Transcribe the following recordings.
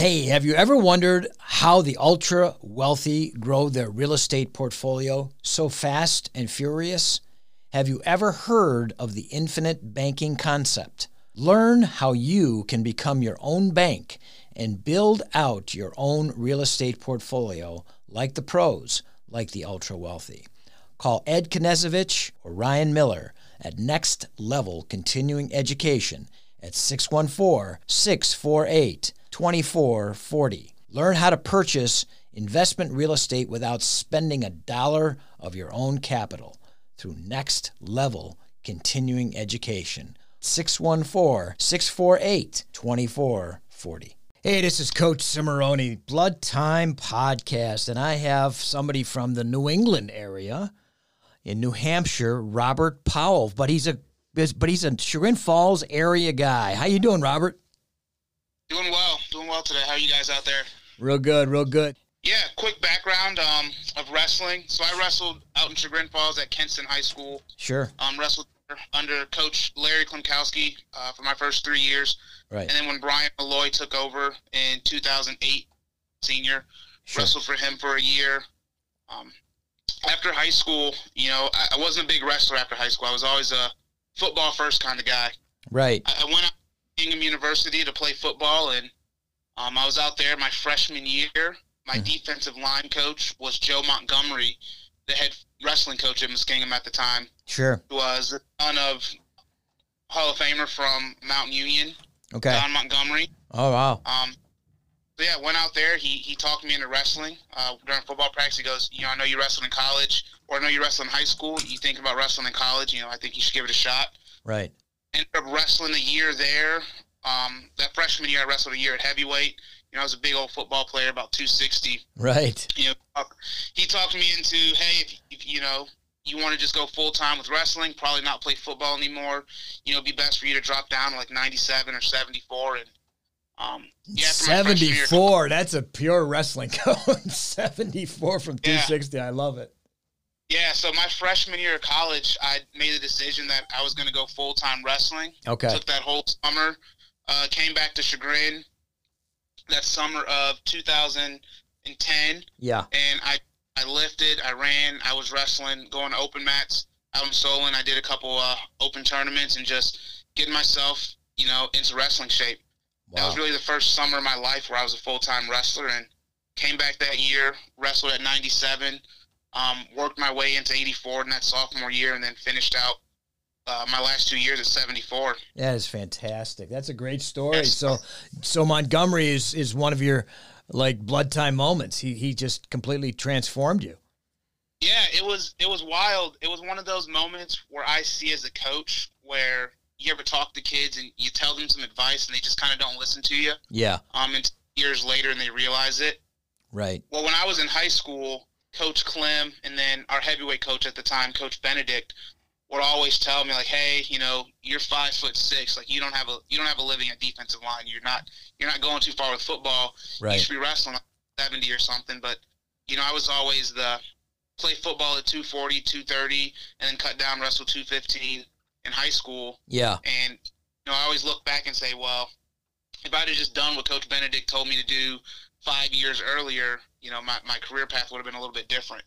Hey, have you ever wondered how the ultra wealthy grow their real estate portfolio so fast and furious? Have you ever heard of the infinite banking concept? Learn how you can become your own bank and build out your own real estate portfolio like the pros, like the ultra wealthy. Call Ed Knezovich or Ryan Miller at Next Level Continuing Education at 614 648 2440. Learn how to purchase investment real estate without spending a dollar of your own capital through Next Level Continuing Education. 614 648 2440. Hey, this is Coach Cimoroni, Blood Time Podcast, and I have somebody from the New England area in New Hampshire, Robert Powell, but he's a but he's a Chagrin Falls area guy. How you doing, Robert? Doing well, doing well today. How are you guys out there? Real good, real good. Yeah, quick background um, of wrestling. So I wrestled out in Chagrin Falls at Kenston High School. Sure. Um, wrestled under Coach Larry Klimkowski uh, for my first three years. Right. And then when Brian Malloy took over in 2008, senior, Sure. wrestled for him for a year. Um, after high school, you know, I, I wasn't a big wrestler after high school. I was always a football first kind of guy. Right. I, I went out Muskingum University to play football, and um, I was out there my freshman year. My Mhm. defensive line coach was Joe Montgomery, the head wrestling coach at Muskingum at the time, Sure. who was the son of Hall of Famer from Mount Union, Okay. Don Montgomery. Oh wow. Um, so yeah, went out there. He he talked me into wrestling uh, during football practice. He goes, you know, I know you wrestled in college, or I know you wrestled in high school. You think about wrestling in college? You know, I think you should give it a shot. Right. Ended up wrestling a year there. Um, that freshman year, I wrestled a year at heavyweight. You know, I was a big old football player, about 260. Right. You know, he talked me into, hey, if, if you know you want to just go full time with wrestling, probably not play football anymore. You know, it'd be best for you to drop down to like 97 or 74 and. Um, yeah, after my freshman year- 74. That's a pure wrestling code. 74 from Yeah. 260. I love it. Yeah, so my freshman year of college, I made the decision that I was going to go full time wrestling. Okay. Took that whole summer, uh, came back to Chagrin that summer of 2010, Yeah. and I I lifted, I ran, I was wrestling, going to open mats out in Solon. I did a couple uh, open tournaments and just getting myself, you know, into wrestling shape. Wow. That was really the first summer of my life where I was a full time wrestler and came back that year, wrestled at 97, um, worked my way into 84 in that sophomore year, and then finished out uh, my last two years at 74. That is fantastic. That's a great story. Yes. So, so Montgomery is is one of your like blood time moments. He he just completely transformed you. Yeah, it was it was wild. It was one of those moments where I see as a coach where you ever talk to kids and you tell them some advice and they just kind of don't listen to you. Yeah. Um, and years later and they realize it. Right. Well, when I was in high school, Coach Clem and then our heavyweight coach at the time, Coach Benedict, would always tell me like, "Hey, you know, you're five foot six. Like, you don't have a you don't have a living at defensive line. You're not you're not going too far with football. You should be wrestling like seventy or something." But you know, I was always the play football at 240, 230, and then cut down wrestle 215 in high school. Yeah. And you know, I always look back and say, well, if I'd have just done what Coach Benedict told me to do five years earlier, you know, my, my career path would have been a little bit different.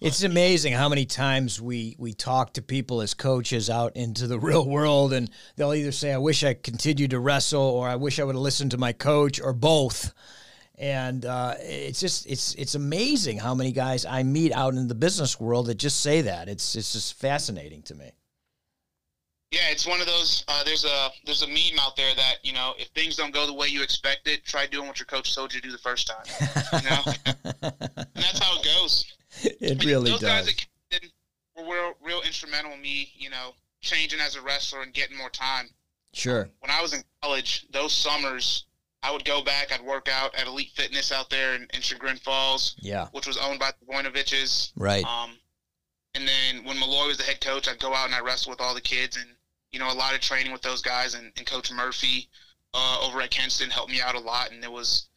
It's amazing how many times we we talk to people as coaches out into the real world, and they'll either say, "I wish I continued to wrestle," or "I wish I would have listened to my coach," or both. And uh, it's just it's it's amazing how many guys I meet out in the business world that just say that. It's it's just fascinating to me. Yeah, it's one of those. Uh, there's a there's a meme out there that you know, if things don't go the way you expected, try doing what your coach told you to do the first time. You know, and that's how it goes. it I mean, really those guys does. that were real, real instrumental in me, you know, changing as a wrestler and getting more time. Sure. when I was in college, those summers, I would go back. I'd work out at Elite Fitness out there in, in Chagrin Falls, Yeah. which was owned by the Voinoviches. Right. Um, and then when Malloy was the head coach, I'd go out and I wrestle with all the kids, and you know, a lot of training with those guys. And, and Coach Murphy uh, over at Kenston helped me out a lot. And it was,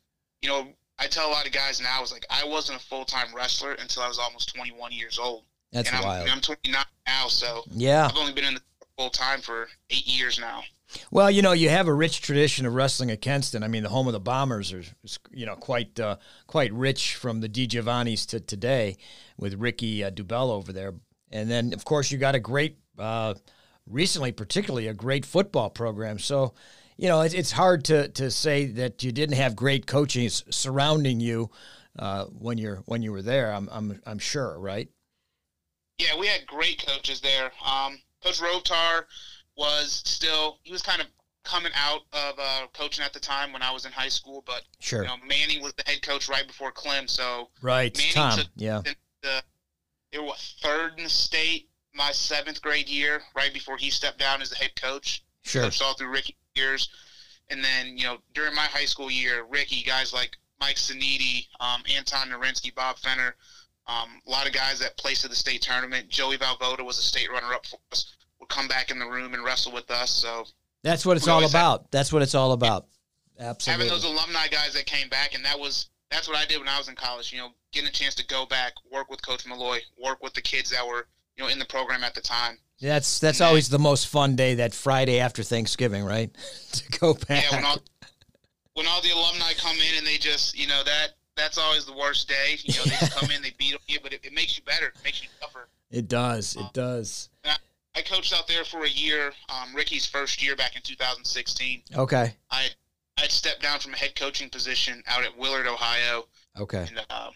you know, I tell a lot of guys now, I was like, I wasn't a full time wrestler until I was almost 21 years old, That's and I'm, wild. I'm 29 now, so Yeah. I've only been in the full time for eight years now. Well, you know, you have a rich tradition of wrestling at Kenston. I mean, the home of the Bombers are, you know, quite uh, quite rich from the DiGiovannis to today, with Ricky uh, Dubell over there. And then, of course, you got a great, uh, recently, particularly a great football program. So, you know, it, it's hard to to say that you didn't have great coaching surrounding you uh, when you're when you were there. I'm I'm I'm sure, right? Yeah, we had great coaches there. Um, Coach Rotar was still he was kind of coming out of uh, coaching at the time when I was in high school, but sure, you know, Manning was the head coach right before Clem, so right, Manning Tom, yeah, the, they were what, third in the state my seventh grade year, right before he stepped down as the head coach. Sure, coached all through Ricky years, and then you know during my high school year, Ricky guys like Mike Zaniti, um, Anton Narinsky, Bob Fenner. Um, a lot of guys that placed at the state tournament. Joey Valvoda was a state runner-up for us would come back in the room and wrestle with us. So that's what it's all about. Have, that's what it's all about. Absolutely. Having those alumni guys that came back, and that was that's what I did when I was in college. You know, getting a chance to go back, work with Coach Malloy, work with the kids that were you know in the program at the time. That's that's and always then, the most fun day. That Friday after Thanksgiving, right? to go back. Yeah, when all when all the alumni come in and they just you know that that's always the worst day. You know, they just come in, they beat you, but it, it makes you better. It makes you tougher. It does. It um, does. I coached out there for a year, um, Ricky's first year back in 2016. Okay. I I stepped down from a head coaching position out at Willard, Ohio. Okay. And, uh,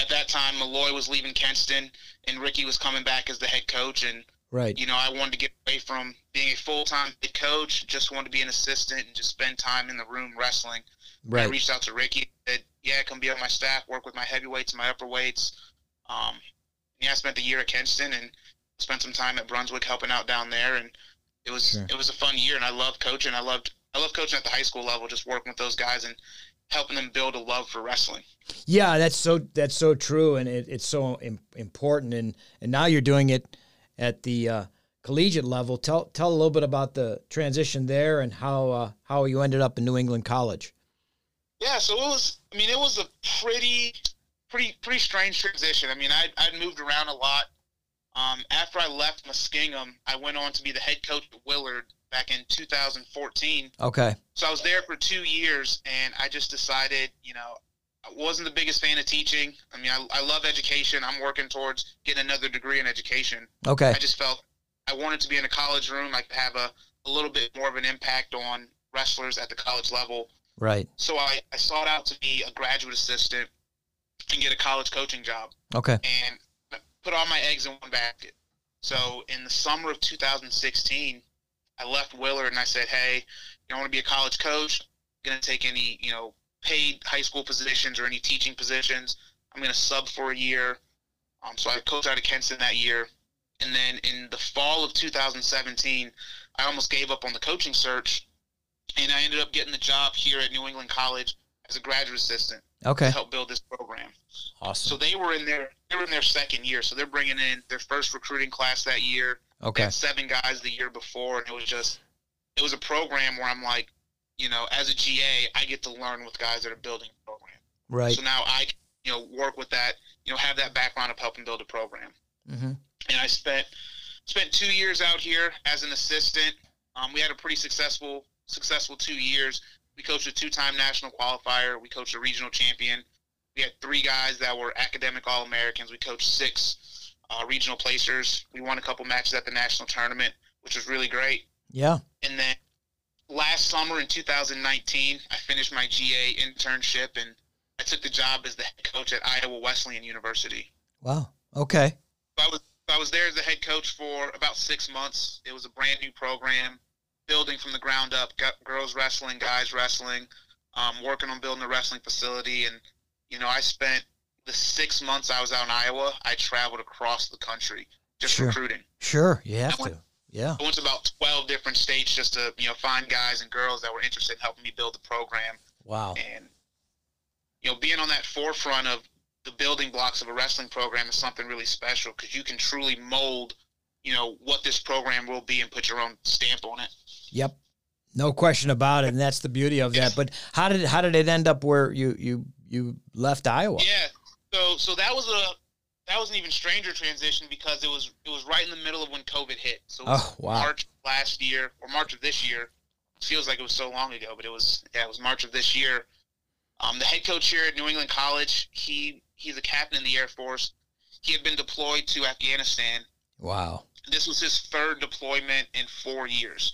at that time, Malloy was leaving Kenston, and Ricky was coming back as the head coach. And right, you know, I wanted to get away from being a full time head coach. Just wanted to be an assistant and just spend time in the room wrestling. Right. I reached out to Ricky. Said, "Yeah, come be on my staff, work with my heavyweights and my upper weights." Um, yeah, I spent the year at Kenston, and spent some time at Brunswick helping out down there, and it was sure. it was a fun year. And I loved coaching. I loved I loved coaching at the high school level, just working with those guys and helping them build a love for wrestling. Yeah, that's so that's so true, and it, it's so Im- important. And and now you're doing it at the uh, collegiate level. Tell tell a little bit about the transition there and how uh, how you ended up in New England College. Yeah, so it was. I mean, it was a pretty pretty pretty strange transition. I mean, I I'd moved around a lot um, after I left Muskingum, I went on to be the head coach at Willard back in 2014. Okay. So I was there for two years, and I just decided, you know, I wasn't the biggest fan of teaching. I mean, I, I love education. I'm working towards getting another degree in education. Okay. I just felt I wanted to be in a college room. I could have a, a little bit more of an impact on wrestlers at the college level. Right. So I, I sought out to be a graduate assistant and get a college coaching job. Okay. And put all my eggs in one basket. So in the summer of 2016, I left Willard and I said, "Hey, you know, I want to be a college coach. I'm going to take any, you know, paid high school positions or any teaching positions. I'm going to sub for a year." Um, so I coached out of Kenston that year, and then in the fall of 2017, I almost gave up on the coaching search, and I ended up getting the job here at New England College as a graduate assistant. Okay. To help build this program. Awesome. So they were in their they were in their second year, so they're bringing in their first recruiting class that year. Okay. seven guys the year before, and it was just it was a program where I'm like, you know, as a GA, I get to learn with guys that are building a program. Right. So now I, you know, work with that, you know, have that background of helping build a program. Mm-hmm. And I spent spent two years out here as an assistant. Um, we had a pretty successful successful two years. We coached a two-time national qualifier. We coached a regional champion. We had three guys that were academic All-Americans. We coached six uh, regional placers. We won a couple matches at the national tournament, which was really great. Yeah. And then last summer in 2019, I finished my GA internship and I took the job as the head coach at Iowa Wesleyan University. Wow. Okay. I was I was there as the head coach for about six months. It was a brand new program building from the ground up, girls wrestling, guys wrestling, um, working on building a wrestling facility. And, you know, I spent the six months I was out in Iowa, I traveled across the country just sure. recruiting. Sure, you have went, to. Yeah. I went to about 12 different states just to, you know, find guys and girls that were interested in helping me build the program. Wow. And, you know, being on that forefront of the building blocks of a wrestling program is something really special because you can truly mold, you know, what this program will be and put your own stamp on it. Yep. No question about it, and that's the beauty of that. But how did how did it end up where you you you left Iowa? Yeah. So so that was a that was an even stranger transition because it was it was right in the middle of when COVID hit. So oh, wow. March last year or March of this year. feels like it was so long ago, but it was yeah, it was March of this year. Um, the head coach here at New England College, he he's a captain in the Air Force. He had been deployed to Afghanistan. Wow. This was his third deployment in four years.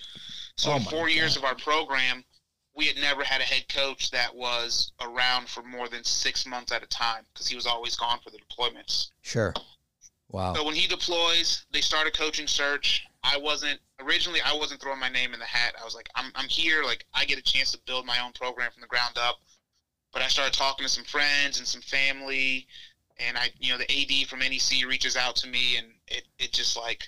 So Oh in four years of our program, we had never had a head coach that was around for more than six months at a time because he was always gone for the deployments. Sure. Wow. So when he deploys, they start a coaching search. I wasn't originally. I wasn't throwing my name in the hat. I was like, I'm, I'm here. Like I get a chance to build my own program from the ground up. But I started talking to some friends and some family, and I, you know, the AD from NEC reaches out to me, and it, it just like,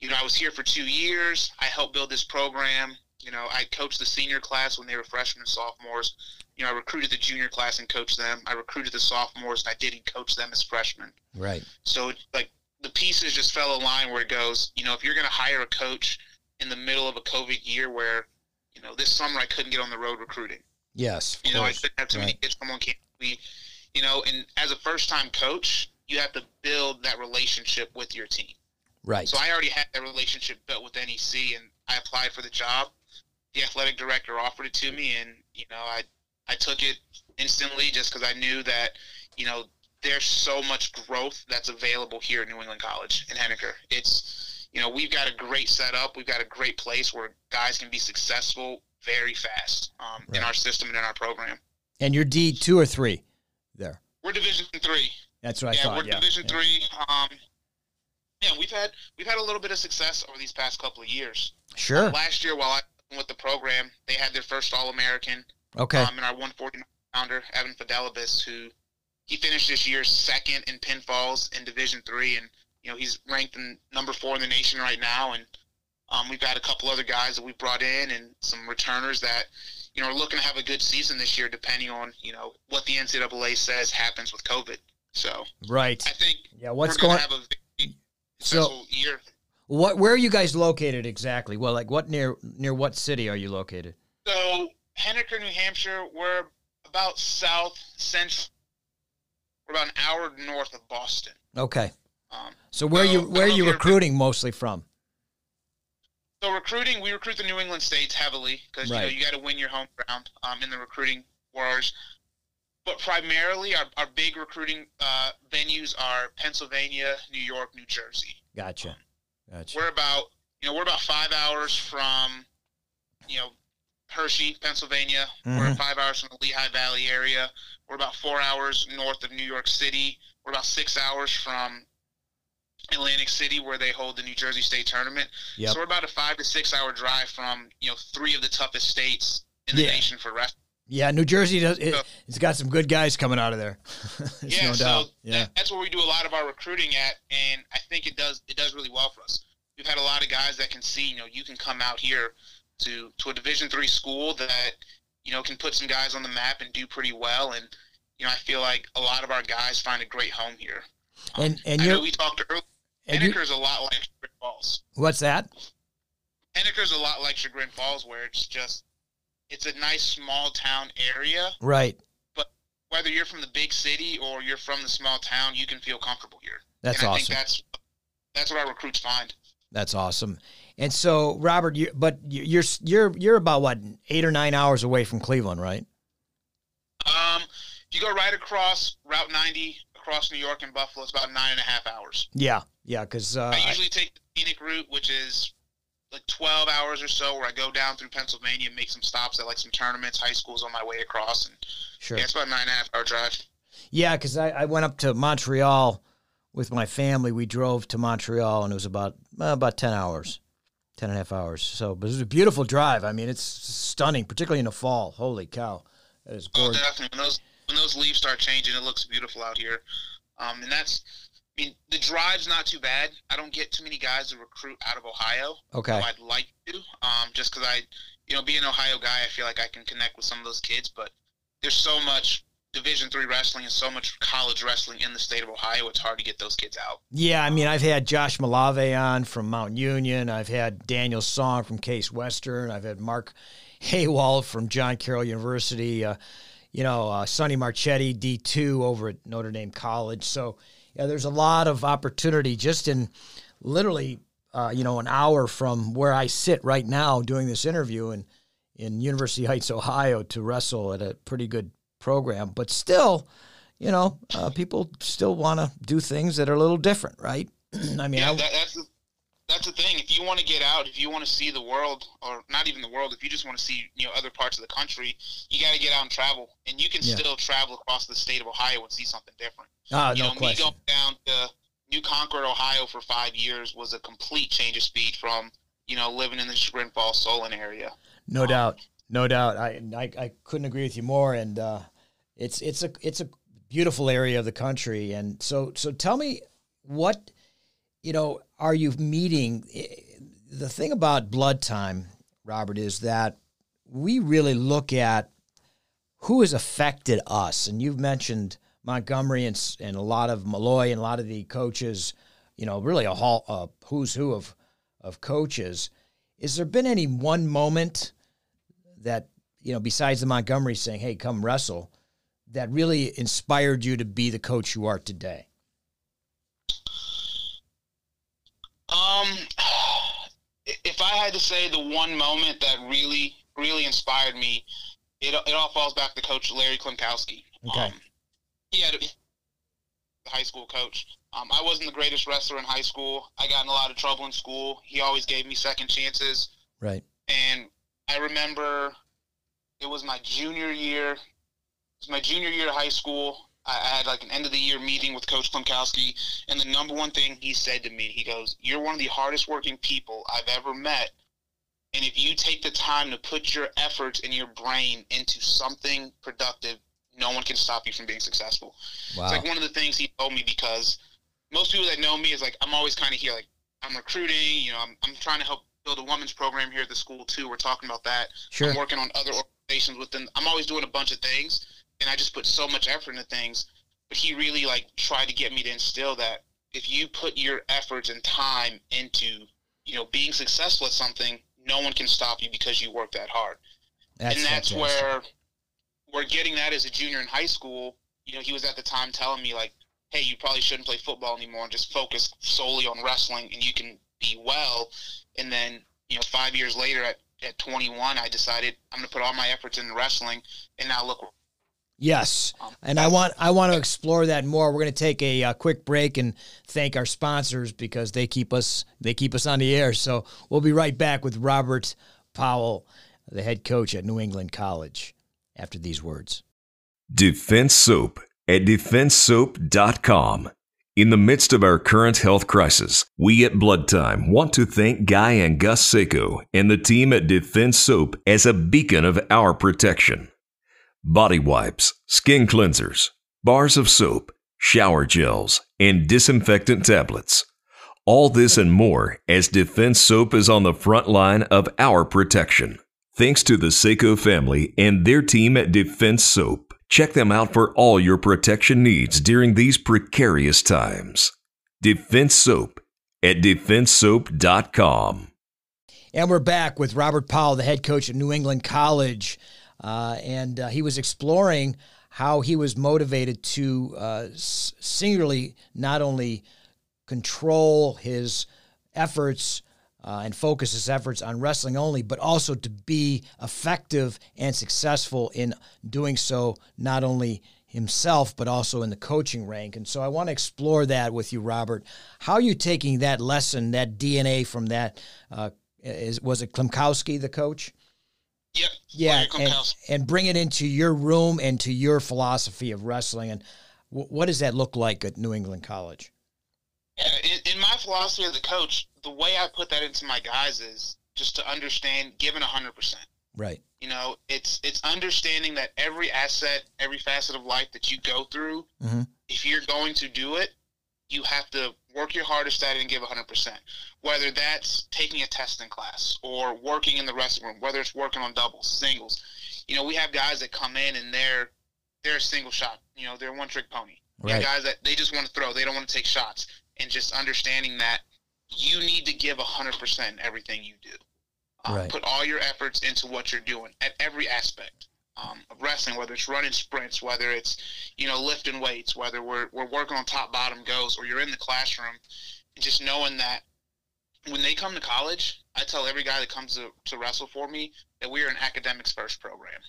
you know, I was here for two years. I helped build this program. You know, I coached the senior class when they were freshmen and sophomores. You know, I recruited the junior class and coached them. I recruited the sophomores, and I didn't coach them as freshmen. Right. So like the pieces just fell in line where it goes. You know, if you're going to hire a coach in the middle of a COVID year where, you know, this summer I couldn't get on the road recruiting. Yes. You know, I couldn't have too many kids come on campus. We, you know, and as a first time coach, you have to build that relationship with your team. Right. So I already had that relationship built with NEC, and I applied for the job. The athletic director offered it to me, and you know, I I took it instantly just because I knew that you know there's so much growth that's available here at New England College in Henniker. It's you know we've got a great setup, we've got a great place where guys can be successful very fast um, in our system and in our program. and you're D two or three there. We're Division three. That's what I yeah, thought. we're yeah. Division yeah. three. Um, yeah, we've had we've had a little bit of success over these past couple of years. Sure. Last year, while I with the program, they had their first All American. Okay. Um, and our 140 pounder Evan Fidelibus, who he finished this year second in pinfalls in Division three, and you know he's ranked in number four in the nation right now. And um, we've got a couple other guys that we brought in, and some returners that you know are looking to have a good season this year, depending on you know what the NCAA says happens with COVID. So right. I think Yeah. What's we're going? have a very So year. What? Where are you guys located exactly? Well, like what near near what city are you located? So Henniker, New Hampshire, we're about south central. We're about an hour north of Boston. Okay. Um, So where So, you where are you recruiting mostly from? so recruiting, we recruit the New England states heavily because you know you got to win your home ground um, in the recruiting wars. But primarily, our, our big recruiting uh, venues are Pennsylvania, New York, New Jersey. Gotcha. Gotcha. We're about you know we're about five hours from you know Hershey, Pennsylvania. We're Mhm. five hours from the Lehigh Valley area. We're about four hours north of New York City. We're about six hours from Atlantic City, where they hold the New Jersey State Tournament. Yep. So we're about a five to six hour drive from you know three of the toughest states in the Yeah. nation for wrestling. Yeah, New Jersey does. It, it's got some good guys coming out of there. Yeah, no so. Yeah. that, that's where we do a lot of our recruiting at, and I think it does it does really well for us. We've had a lot of guys that can see, you know, you can come out here to to a Division three school that you know can put some guys on the map and do pretty well, and you know I feel like a lot of our guys find a great home here. Um, And and you're we talked earlier. and you, Henniker's a lot like Chagrin Falls. what's that? Henniker's a lot like Chagrin Falls, where it's just it's a nice small town area. Right. But whether you're from the big city or you're from the small town, you can feel comfortable here. That's and I awesome. think that's that's what our recruits find. That's awesome. And so, Robert, you, but you- you're you're you're about what eight or nine hours away from Cleveland, right? Um, if you go right across Route 90 across New York and Buffalo, it's about nine and a half hours. Yeah, yeah. Because uh, I usually take the scenic route, which is like 12 hours or so, where I go down through Pennsylvania, and make some stops at like some tournaments, high schools on my way across, and sure. yeah, it's about nine and a half hour drive. Yeah, because I, I went up to Montreal with my family. We drove to Montreal, and it was about uh, about ten hours, ten and a half hours. So, but it was a beautiful drive. I mean, it's stunning, particularly in the fall. Holy cow, that is gorgeous. Oh, definitely. When those when those leaves start changing, it looks beautiful out here. Um, and that's, I mean, the drive's not too bad. I don't get too many guys to recruit out of Ohio. Okay, I'd like to, um, just because I, you know, being an Ohio guy, I feel like I can connect with some of those kids. But there's so much Division three wrestling and so much college wrestling in the state of Ohio. It's hard to get those kids out. yeah. I mean, I've had Josh Malave on from Mount Union. I've had Daniel Song from Case Western. I've had Mark Haywald from John Carroll University. Uh, you know, uh, Sonny Marchetti, D two over at Notre Dame College. So, yeah, there's a lot of opportunity just in literally, uh, you know, an hour from where I sit right now doing this interview, and in University Heights, Ohio, to wrestle at a pretty good program. But still, you know, uh, people still want to do things that are a little different, right? I mean, yeah, that, that's the, that's the thing. If you want to get out, if you want to see the world, or not even the world, if you just want to see you know other parts of the country, you got to get out and travel. And you can yeah. still travel across the state of Ohio and see something different. Ah, you no know, question. Me going down to New Concord, Ohio, for five years was a complete change of speed from you know living in the Chagrin Falls, Solon area. No um, doubt, no doubt. I, I I couldn't agree with you more. And uh, it's it's a it's a beautiful area of the country. And so so tell me what you know are you meeting eh, the thing about blood time, Robert, is that we really look at who has affected us. And you've mentioned Montgomery and, and a lot of Malloy and a lot of the coaches, you know, really a, hall, a who's who of, of coaches. Is there been any one moment that, you know, besides the Montgomery saying, hey, come wrestle, that really inspired you to be the coach you are today? Um, if I had to say the one moment that really, really inspired me, it, it all falls back to Coach Larry Klimkowski. Okay. Um, he had a, the high school coach. Um, I wasn't the greatest wrestler in high school. I got in a lot of trouble in school. He always gave me second chances. Right. And I remember it was my junior year. It was my junior year of high school. I, had like an end of the year meeting with Coach Klimkowski, and the number one thing he said to me, he goes, "You're one of the hardest working people I've ever met, and if you take the time to put your efforts and your brain into something productive, no one can stop you from being successful." Wow. It's like one of the things he told me because most people that know me is like I'm always kind of here, like I'm recruiting, you know, I'm I'm trying to help build a women's program here at the school too. We're talking about that. Sure. I'm working on other organizations within. I'm always doing a bunch of things and I just put so much effort into things. But he really like tried to get me to instill that if you put your efforts and time into you know being successful at something, no one can stop you because you work that hard. That's and that's fantastic. where we're getting that as a junior in high school. You know, he was at the time telling me like, "Hey, you probably shouldn't play football anymore and just focus solely on wrestling, and you can be well." And then, you know, five years later, at at 21, I decided I'm going to put all my efforts into wrestling, and now look Yes, and I want I want to explore that more. We're going to take a, a, uh, quick break and thank our sponsors because they keep us they keep us on the air. So we'll be right back with Robert Powell, the head coach at New England College, after these words. Defense Soap at defensesoap.com. In the midst of our current health crisis, we at Blood Time want to thank Guy and Gus Seiko and the team at Defense Soap as a beacon of our protection body wipes, skin cleansers, bars of soap, shower gels, and disinfectant tablets. All this and more as Defense Soap is on the front line of our protection. Thanks to the Seiko family and their team at Defense Soap. Check them out for all your protection needs during these precarious times. Defense Soap at defensesoap.com. And we're back with Robert Powell, the head coach at New England College. Uh, and uh, he was exploring how he was motivated to uh, singularly not only control his efforts uh, and focus his efforts on wrestling only, but also to be effective and successful in doing so, not only himself, but also in the coaching rank. And so I want to explore that with you, Robert. How are you taking that lesson, that DNA from that? Uh, is, was it Klimkowski, the coach? Yeah, and, and, bring it into your room and to your philosophy of wrestling. And w- what does that look like at New England College? Yeah, in, in, my philosophy as a coach, the way I put that into my guys is just to understand giving hundred percent. Right. You know, it's it's understanding that every asset, every facet of life that you go through, mm-hmm. if you're going to do it, you have to work your hardest at it and give 100%. Whether that's taking a test in class or working in the wrestling room, whether it's working on doubles, singles. You know, we have guys that come in and they're they're a single shot. You know, they're one trick pony. Right. guys that they just want to throw, they don't want to take shots. And just understanding that you need to give 100% everything you do. Um, right. Put all your efforts into what you're doing at every aspect um, of wrestling, whether it's running sprints, whether it's you know lifting weights, whether we're we're working on top bottom goes, or you're in the classroom, just knowing that when they come to college, I tell every guy that comes to, to wrestle for me that we are an academics first program.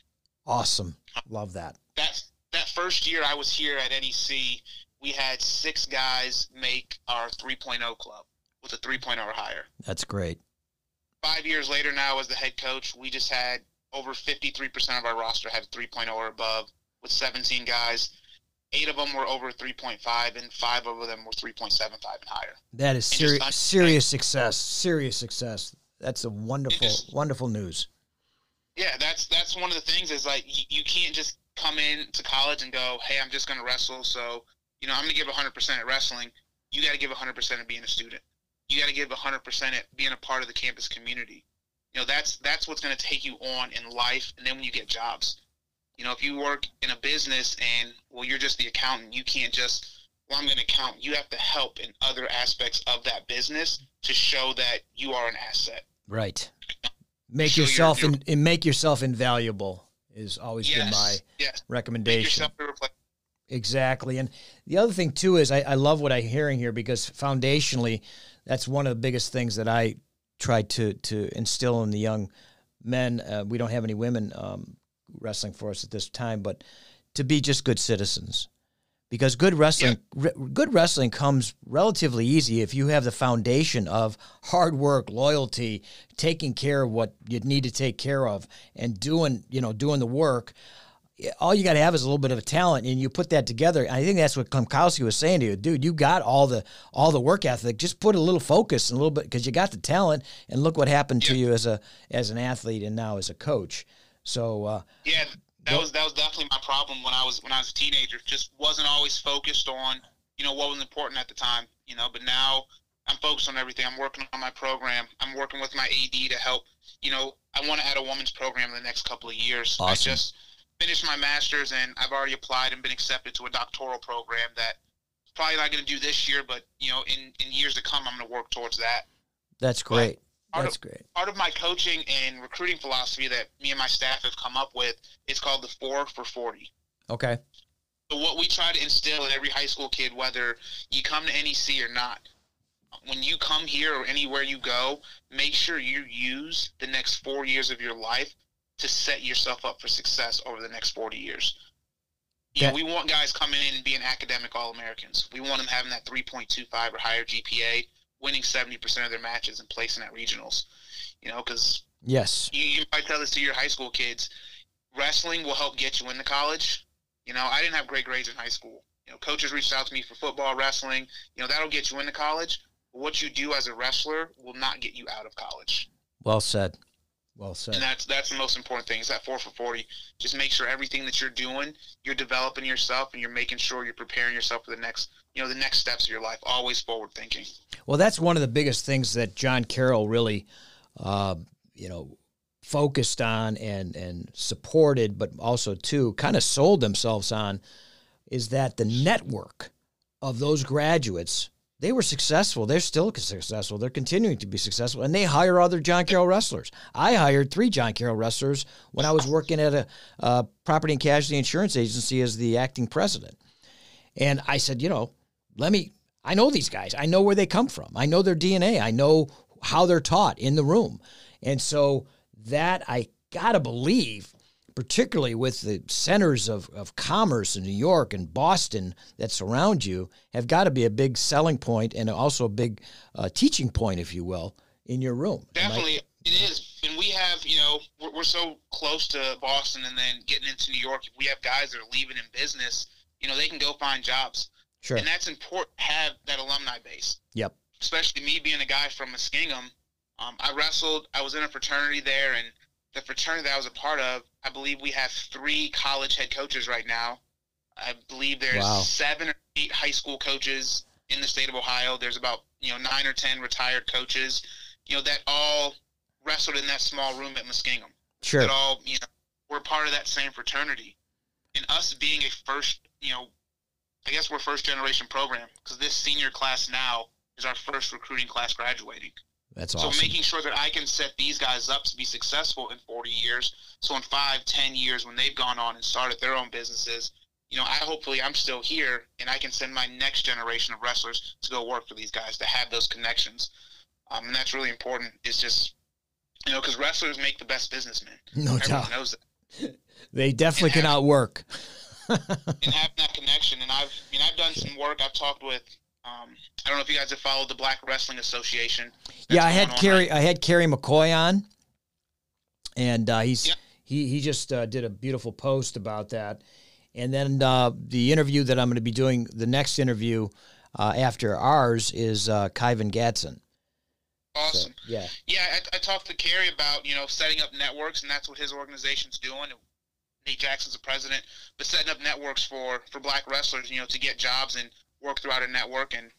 Awesome. Love that. That that first year I was here at NEC, we had six guys make our 3.0 club with a 3.0 or higher. That's great. Five years later now as the head coach, we just had over 53% of our roster had 3.0 or above with 17 guys. Eight of them were over 3.5, and five of them were 3.75 and higher. That is seri- serious success. Serious success. That's a wonderful, just, wonderful news. Yeah, that's that's one of the things is like you, you can't just come in to college and go, hey, I'm just going to wrestle. So you know, I'm going to give 100% at wrestling. You got to give 100% at being a student. You got to give 100% at being a part of the campus community. You know, that's that's what's going to take you on in life, and then when you get jobs. You know, if you work in a business and well, you're just the accountant, you can't just well, I'm going to count. You have to help in other aspects of that business to show that you are an asset. Right. Make so yourself you're, you're, in, and make yourself invaluable is always yes, been my yes. recommendation. Exactly. And the other thing too is I, I love what I'm hearing here because foundationally, that's one of the biggest things that I try to to instill in the young men. Uh, we don't have any women um, wrestling for us at this time, but to be just good citizens. Because good wrestling, yeah. re- good wrestling comes relatively easy if you have the foundation of hard work, loyalty, taking care of what you need to take care of, and doing you know doing the work all you got to have is a little bit of a talent, and you put that together. I think that's what Klimkowski was saying to you, dude. You got all the all the work ethic. Just put a little focus and a little bit because you got the talent, and look what happened to you as a as an athlete and now as a coach. So uh, yeah, that was that was definitely my problem when I was when I was a teenager. Just wasn't always focused on you know what was important at the time. You know, but now I'm focused on everything. I'm working on my program. I'm working with my AD to help. You know, I want to add a women's program in the next couple of years. Awesome. I just finished my master's and I've already applied and been accepted to a doctoral program that probably not going to do this year, but you know, in, in years to come, I'm going to work towards that. That's great. That's of, great. Part of my coaching and recruiting philosophy that me and my staff have come up with is called the four for 40. Okay. So what we try to instill in every high school kid, whether you come to NEC or not, when you come here or anywhere you go, make sure you use the next four years of your life to set yourself up for success over the next 40 years. You know, we want guys coming in and being academic All Americans. We want them having that 3.25 or higher GPA, winning 70% of their matches and placing at regionals. You know, because yes, you, you might tell this to your high school kids. Wrestling will help get you into college. You know, I didn't have great grades in high school. You know, coaches reached out to me for football, wrestling. You know, that'll get you into college. But what you do as a wrestler will not get you out of college. Well said. Well said. And that's that's the most important thing. Is that four for forty? Just make sure everything that you're doing, you're developing yourself, and you're making sure you're preparing yourself for the next, you know, the next steps of your life. Always forward thinking. Well, that's one of the biggest things that John Carroll really, uh, you know, focused on and and supported, but also too kind of sold themselves on, is that the network of those graduates they were successful. They're still successful. They're continuing to be successful, and they hire other John Carroll wrestlers. I hired three John Carroll wrestlers when I was working at a, a property and casualty insurance agency as the acting president. And I said, you know, let me. I know these guys. I know where they come from. I know their DNA. I know how they're taught in the room, and so that I gotta believe particularly with the centers of, of commerce in New York and Boston that surround you, have got to be a big selling point and also a big uh, teaching point, if you will, in your room. Definitely, it is. And we have, you know, we're, we're so close to Boston and then getting into New York. If we have guys that are leaving in business, you know, they can go find jobs. Sure. And that's important to have that alumni base. Yep. Especially me being a guy from Muskingum. Um, I wrestled, I was in a fraternity there, and the fraternity that I was a part of, I believe we have three college head coaches right now. I believe there's wow. seven or eight high school coaches in the state of Ohio. There's about you know nine or ten retired coaches, you know that all wrestled in that small room at Muskingum. Sure. That all you know we're part of that same fraternity, and us being a first, you know, I guess we're first generation program because this senior class now is our first recruiting class graduating. That's awesome. So making sure that I can set these guys up to be successful in 40 years. So in five, 10 years, when they've gone on and started their own businesses, you know, I hopefully I'm still here and I can send my next generation of wrestlers to go work for these guys to have those connections. um, and that's really important. It's just you know because wrestlers make the best businessmen. No Everyone doubt. knows that. They definitely And can outwork. and having that connection. And I've, I mean, I've done some work. I've talked with. Um, I don't know if you guys have followed the Black Wrestling Association. yeah, I had Kerry. right- I had Kerry McCoy on, and uh, he's Yep. he he just uh, did a beautiful post about that. And then uh, the interview that I'm going to be doing, the next interview uh, after ours is uh, Kyven Gadson. So, Awesome. yeah, Yeah, I, I talked to Kerry about you know setting up networks, and that's what his organization's doing. Nate Jackson's the president, but setting up networks for for black wrestlers, you know, to get jobs and work throughout a network. And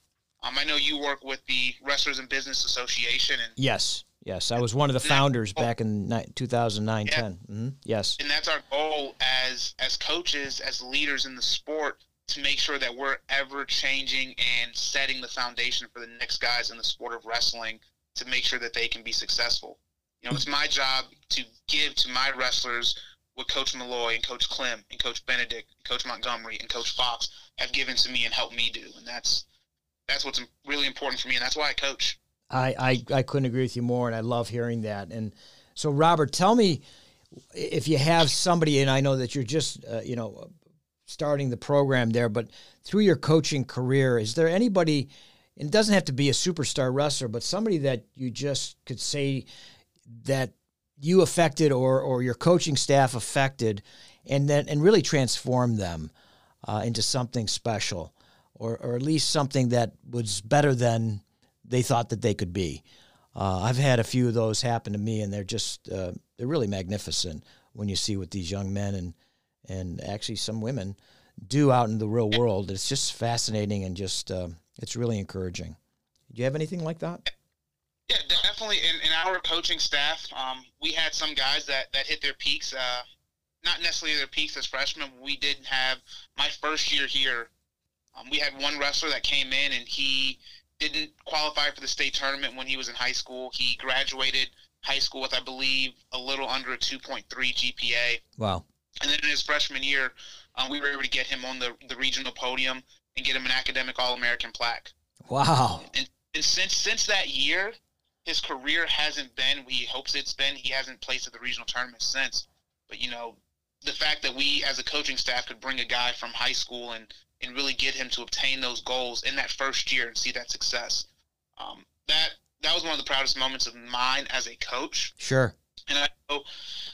um, I know you work with the Wrestlers and Business Association, and yes, yes. I was one of the founders back in ni- 2009, Yeah. 10. hmm Yes, and that's our goal as as coaches, as leaders in the sport, to make sure that we're ever changing and setting the foundation for the next guys in the sport of wrestling to make sure that they can be successful. You know, it's my job to give to my wrestlers what Coach Malloy and Coach Clem and Coach Benedict, and Coach Montgomery and Coach Fox have given to me and helped me do, and that's that's what's really important for me, and that's why I coach. I, I I couldn't agree with you more, and I love hearing that. And so, Robert, tell me if you have somebody, and I know that you're just uh, you know starting the program there, but through your coaching career, is there anybody? And it doesn't have to be a superstar wrestler, but somebody that you just could say that you affected or or your coaching staff affected, and then and really transformed them uh, into something special, or or at least something that was better than they thought that they could be. Uh, I've had a few of those happen to me, and they're just uh, they're really magnificent when you see what these young men and and actually some women do out in the real world. It's just fascinating and just uh, it's really encouraging. Do you have anything like that? Yeah, definitely. In, in our coaching staff, um, we had some guys that, that hit their peaks. Uh, not necessarily their peaks as freshmen. We did have my first year here. Um, we had one wrestler that came in and he didn't qualify for the state tournament when he was in high school. He graduated high school with, I believe, a little under a 2.3 GPA. Wow. And then in his freshman year, um, we were able to get him on the, the regional podium and get him an academic All American plaque. Wow. And, and since since that year, his career hasn't been what he hopes it's been. He hasn't placed at the regional tournament since. But you know, the fact that we as a coaching staff could bring a guy from high school and and really get him to obtain those goals in that first year and see that success, um, that that was one of the proudest moments of mine as a coach. Sure. And I know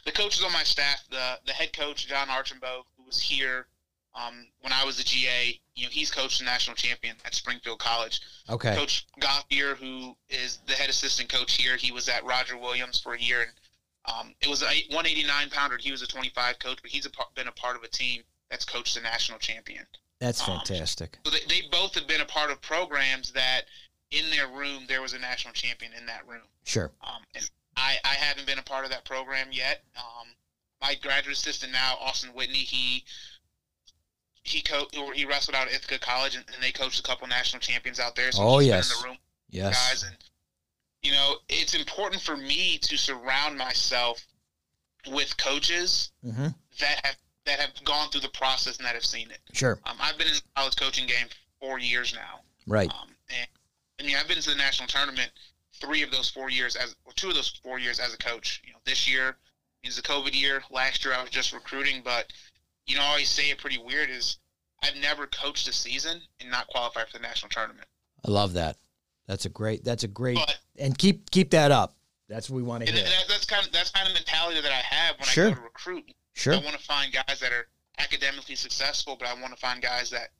the coaches on my staff, the the head coach John Archambault, who was here um, when I was a GA, you know, he's coached the national champion at Springfield College. Okay. Coach Goff here, who is the head assistant coach here, he was at Roger Williams for a year, and um, it was a 189 pounder. He was a 25 coach, but he's a, been a part of a team that's coached a national champion. That's um, fantastic. So they, they both have been a part of programs that in their room there was a national champion in that room. Sure. Um, and I, I haven't been a part of that program yet. Um, my graduate assistant now, Austin Whitney, he he co- or he wrestled out at Ithaca College, and, and they coached a couple national champions out there. So Oh, yes. in the room Yes. guys, and you know it's important for me to surround myself with coaches hmm that have that have gone through the process and that have seen it. Sure. Um, I've been in the college coaching game four years now. Right. Um, and I mean, I've been to the national tournament three of those four years as, or two of those four years as a coach. You know, this year is the COVID year. Last year I was just recruiting, but you know, I always say it pretty weird is I've never coached a season and not qualified for the national tournament. I love that. That's a great. That's a great. But And keep keep that up. That's what we want to hear. that, that's kind of that's kind of mentality that I have when Sure. I go to recruit. Sure. I want to find guys that are academically successful, but I want to find guys that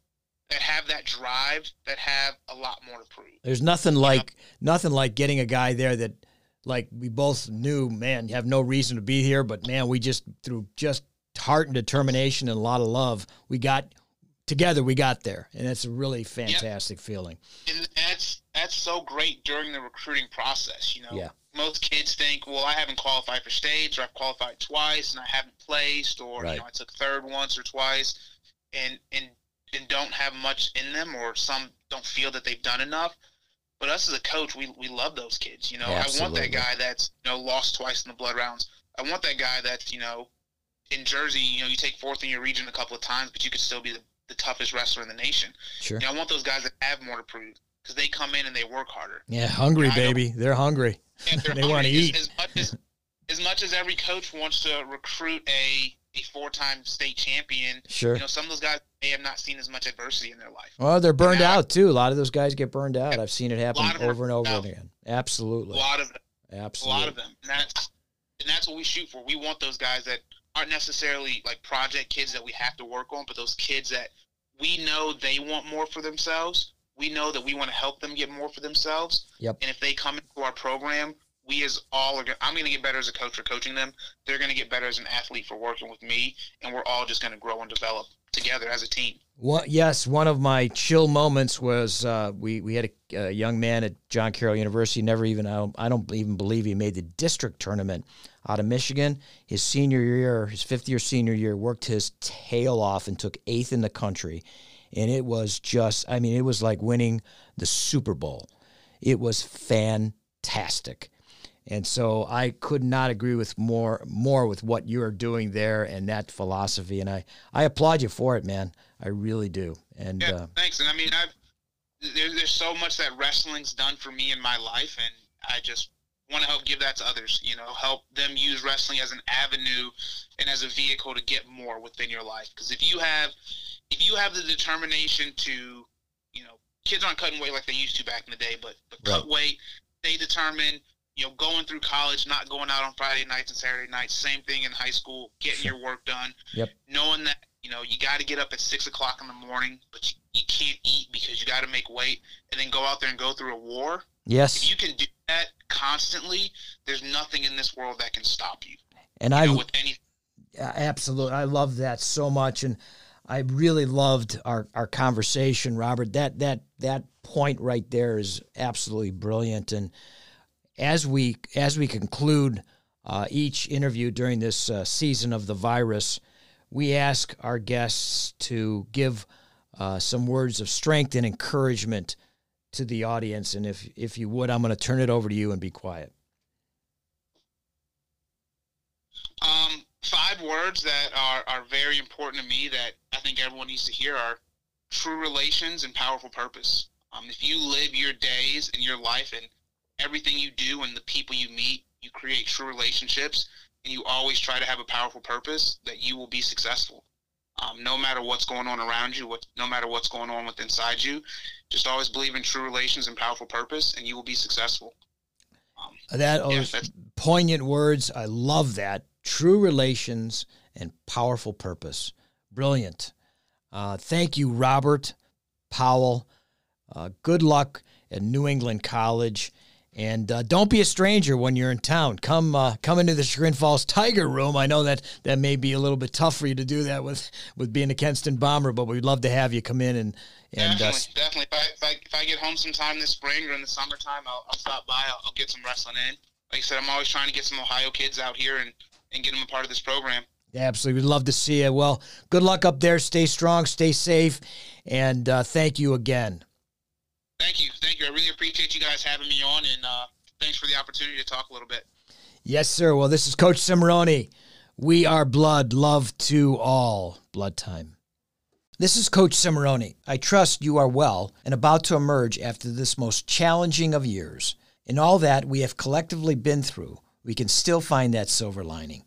that have that drive, that have a lot more to prove. There's nothing like nothing like getting a guy there that like we both knew, man, you have no reason to be here, but man, we just through just heart and determination and a lot of love, we got together, we got there. And it's a really fantastic feeling. and that's that's so great during the recruiting process. You know, Yeah. most kids think, well, I haven't qualified for states, or I've qualified twice and I haven't placed, or Right. you know, I took third once or twice, and and and don't have much in them, or some don't feel that they've done enough. But us as a coach, we we love those kids. You know, I want that guy that's you know lost twice in the blood rounds. I want that guy that's you know in Jersey. You know, you take fourth in your region a couple of times, but you could still be the, the toughest wrestler in the nation. Sure. You know, I want those guys that have more to prove because they come in and they work harder. Yeah, hungry baby. They're hungry. They're They wanna eat. As, much as, as much as every coach wants to recruit a a four time state champion, Sure. you know, some of those guys may have not seen as much adversity in their life. Well, they're burned Yeah. out too. A lot of those guys get burned out. I've seen it happen lot of them are over and over out. again. Absolutely. A lot of them. Absolutely. a lot of them and that's and that's what we shoot for we want those guys that aren't necessarily like project kids that we have to work on but those kids that we know they want more for themselves we know that we want to help them get more for themselves Yep. and if they come into our program we as all are gonna, i'm going to get better as a coach for coaching them they're going to get better as an athlete for working with me and we're all just going to grow and develop together as a team One, yes, one of my chill moments was uh, we we had a, a young man at John Carroll University. Never even I don't, I don't even believe he made the district tournament out of Michigan. His senior year, his fifth year senior year, worked his tail off and took eighth in the country, and it was just I mean it was like winning the Super Bowl. It was fantastic. And so I could not agree with more more with what you are doing there and that philosophy. And I, I applaud you for it, man. I really do. And Yeah, uh, thanks. And I mean, I've there, there's so much that wrestling's done for me in my life, and I just want to help give that to others. You know, help them use wrestling as an avenue and as a vehicle to get more within your life. Because if you have if you have the determination to, you know, kids aren't cutting weight like they used to back in the day, but, but cut weight, stay determined. You know, going through college, not going out on Friday nights and Saturday nights. Same thing in high school, getting Sure. your work done. Yep. Knowing that you know you got to get up at six o'clock in the morning, but you, you can't eat because you got to make weight, and then go out there and go through a war. Yes. If you can do that constantly, there's nothing in this world that can stop you. and You I know, with any absolutely. I love that so much, and I really loved our, our conversation, Robert. That that that point right there is absolutely brilliant. And as we as we conclude uh, each interview during this uh, season of the virus, we ask our guests to give uh, some words of strength and encouragement to the audience. And if if you would, I'm going to turn it over to you and be quiet. Um, five words that are, are very important to me that I think everyone needs to hear are true relations and powerful purpose. Um, if you live your days and your life and everything you do and the people you meet, you create true relationships and you always try to have a powerful purpose, that you will be successful. Um, no matter what's going on around you, what, no matter what's going on with inside you, just always believe in true relations and powerful purpose, and you will be successful. Um, That Yeah, poignant words. I love that. True relations and powerful purpose. Brilliant. Uh, thank you, Robert Powell. Uh, good luck at New England College. And uh, don't be a stranger when you're in town. Come, uh, come into the Chagrin Falls Tiger Room. I know that that may be a little bit tough for you to do that with with being a Kenston Bomber, but we'd love to have you come in and and uh, definitely, definitely. If I, if I if I get home sometime this spring or in the summertime, I'll, I'll stop by. I'll, I'll get some wrestling in. Like I said, I'm always trying to get some Ohio kids out here and and get them a part of this program. Absolutely. We'd love to see you. Well, good luck up there. Stay strong, stay safe, and uh, thank you again. Thank you, thank you. I really appreciate you guys having me on, and uh, thanks for the opportunity to talk a little bit. Yes, sir. Well, this is Coach Cimoroni. We are blood, love to all. Blood time. This is Coach Cimoroni. I trust you are well and about to emerge after this most challenging of years. In all that we have collectively been through, we can still find that silver lining.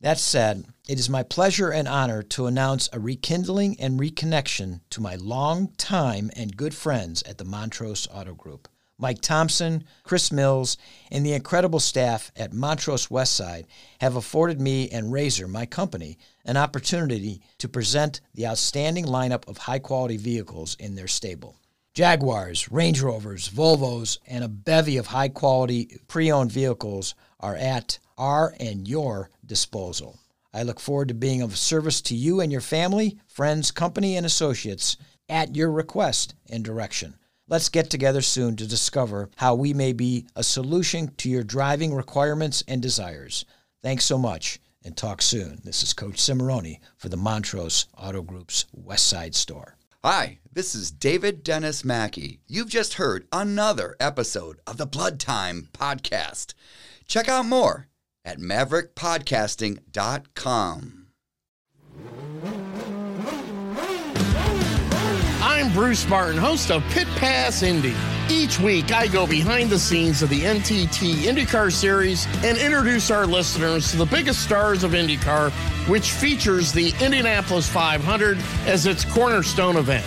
That said, it is my pleasure and honor to announce a rekindling and reconnection to my long time and good friends at the Montrose Auto Group. Mike Thompson, Chris Mills, and the incredible staff at Montrose Westside have afforded me and Razor, my company, an opportunity to present the outstanding lineup of high quality vehicles in their stable. Jaguars, Range Rovers, Volvos, and a bevy of high quality pre owned vehicles are at our and your disposal. I look forward to being of service to you and your family, friends, company, and associates at your request and direction. Let's get together soon to discover how we may be a solution to your driving requirements and desires. Thanks so much and talk soon. This is Coach Cimoroni for the Montrose Auto Group's West Side Store. Hi, this is David Dennis Mackey. You've just heard another episode of the Blood Time Podcast. Check out more at maverickpodcasting.com. I'm Bruce Martin, host of Pit Pass Indy. Each week, I go behind the scenes of the NTT IndyCar Series and introduce our listeners to the biggest stars of IndyCar, which features the Indianapolis 500 as its cornerstone event.